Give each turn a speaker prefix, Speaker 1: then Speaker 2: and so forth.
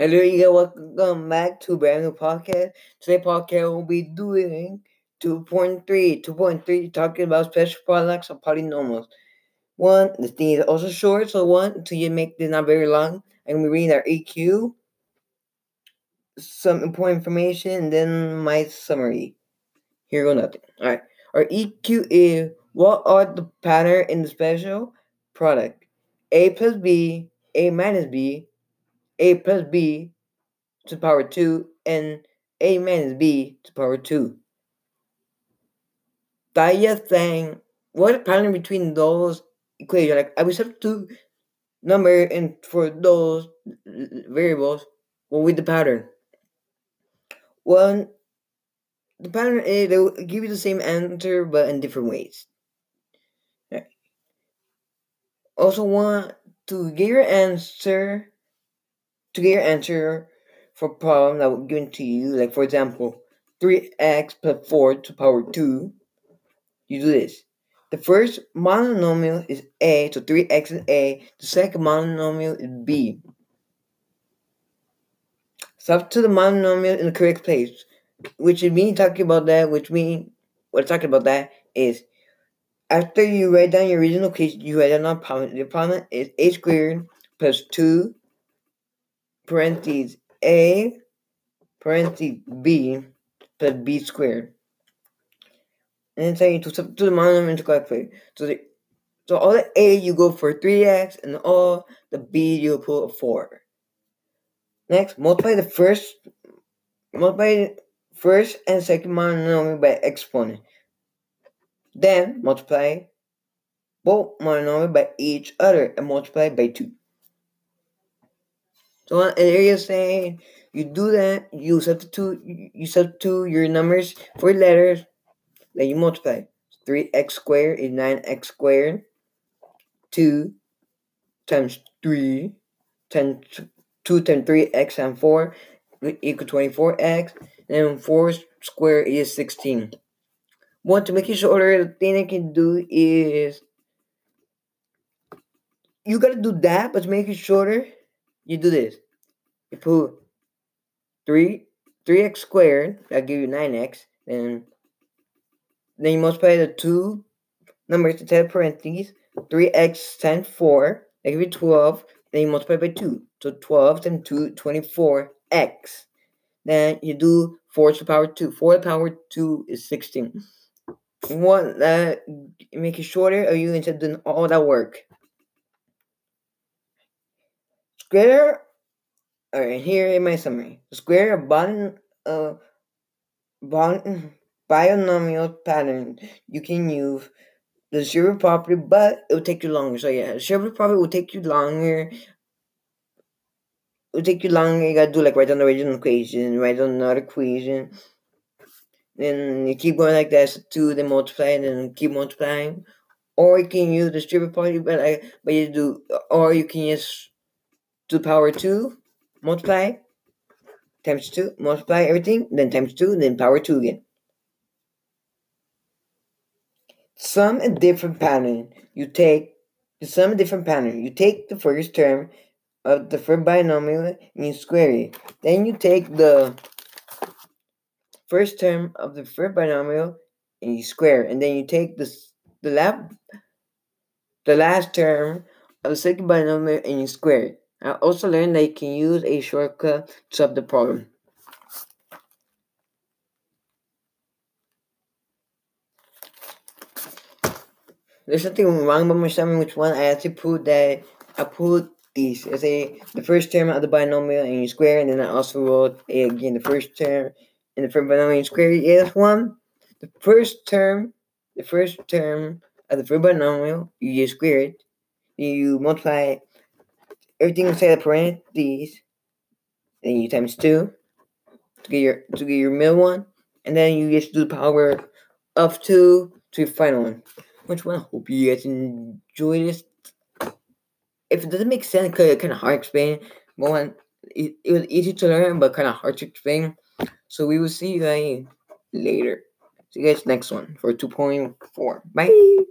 Speaker 1: Hello, you guys. Welcome back to brand new podcast. Today, podcast will be doing 2.3. 2.3, talking about special products of polynomials. One, the thing is also short, so one, until you make this not very long. To be reading our EQ, some important information, and then my summary. Here go nothing. Alright. Our EQ is what are the pattern in the special product? A plus B, A minus B, A plus B to the power 2, and A minus B to the power 2. Daya saying what the pattern between those equations? Like I will substitute number and for those variables, what will the pattern? One the pattern is they will give you the same answer but in different ways. Also want to get your answer to get your answer for a problem that was given to you, like for example, 3x plus 4 to power 2, you do this. The first monomial is a, so 3x is a. The second monomial is b. Substitute the monomial in the correct place, which is me talking about that, which means what talking about that is after you write down your original case, you write down the problem. The problem is a squared plus 2 parentheses a parentheses b plus b squared. And then say to substitute the monomial into calculator. So the so all the a you go for 3x and all the b you put a 4. Next, multiply the first multiply the first and second monomial by exponent. Then multiply both monomial by each other and multiply by 2. So uh, an area saying you do that, you substitute you substitute your numbers for letters, then you multiply. 3x squared is 9x squared. 2 times 3 times 2 times 3x and 4 equal 24x. And 4 squared is 16. Want to make it shorter, the thing I can do is you gotta do that, but to make it shorter, you do this. You put 3 3x squared, that give you 9x, and then you multiply the two numbers to the parentheses, 3x times 4, that give you 12, then you multiply by 2. So 12 times 2, 24x. Then you do 4 to the power 2. 4 to the power 2 is 16. You uh, want that make it shorter, or you instead doing all that work? Square. Alright, here in my summary. Square a bottom uh binomial pattern you can use the zero property, but it will take you longer. So yeah, zero property will take you longer. It will take you longer. You gotta do like write down the original equation, write down another equation. Then you keep going like that, so two, then multiply, and then keep multiplying. Or you can use the stripper property, but I but you do or you can to the power two, multiply, times two, multiply everything, then times two, then power two again. Sum a different pattern. You take the sum a different pattern. You take the first term of the first binomial and you square it. Then you take the first term of the first binomial and you square, and then you take the the last the last term of the second binomial and you square it. I also learned that you can use a shortcut to solve the problem. There's something wrong with my summary, which one I actually put that I put these as a the first term of the binomial and you square, and then I also wrote a, again the first term in the first binomial square. Yeah, that's one. The first term, the first term of the first binomial, you just square it. You multiply everything inside the parentheses, then you times two to get your to get your middle one, and then you just do the power of two to your final one. Which one? I hope you guys enjoy this. If it doesn't make sense, cause it's kind of hard to explain. One, it, it was easy to learn, but kind of hard to explain. So we will see you guys later. See you guys next one for 2.4. Bye.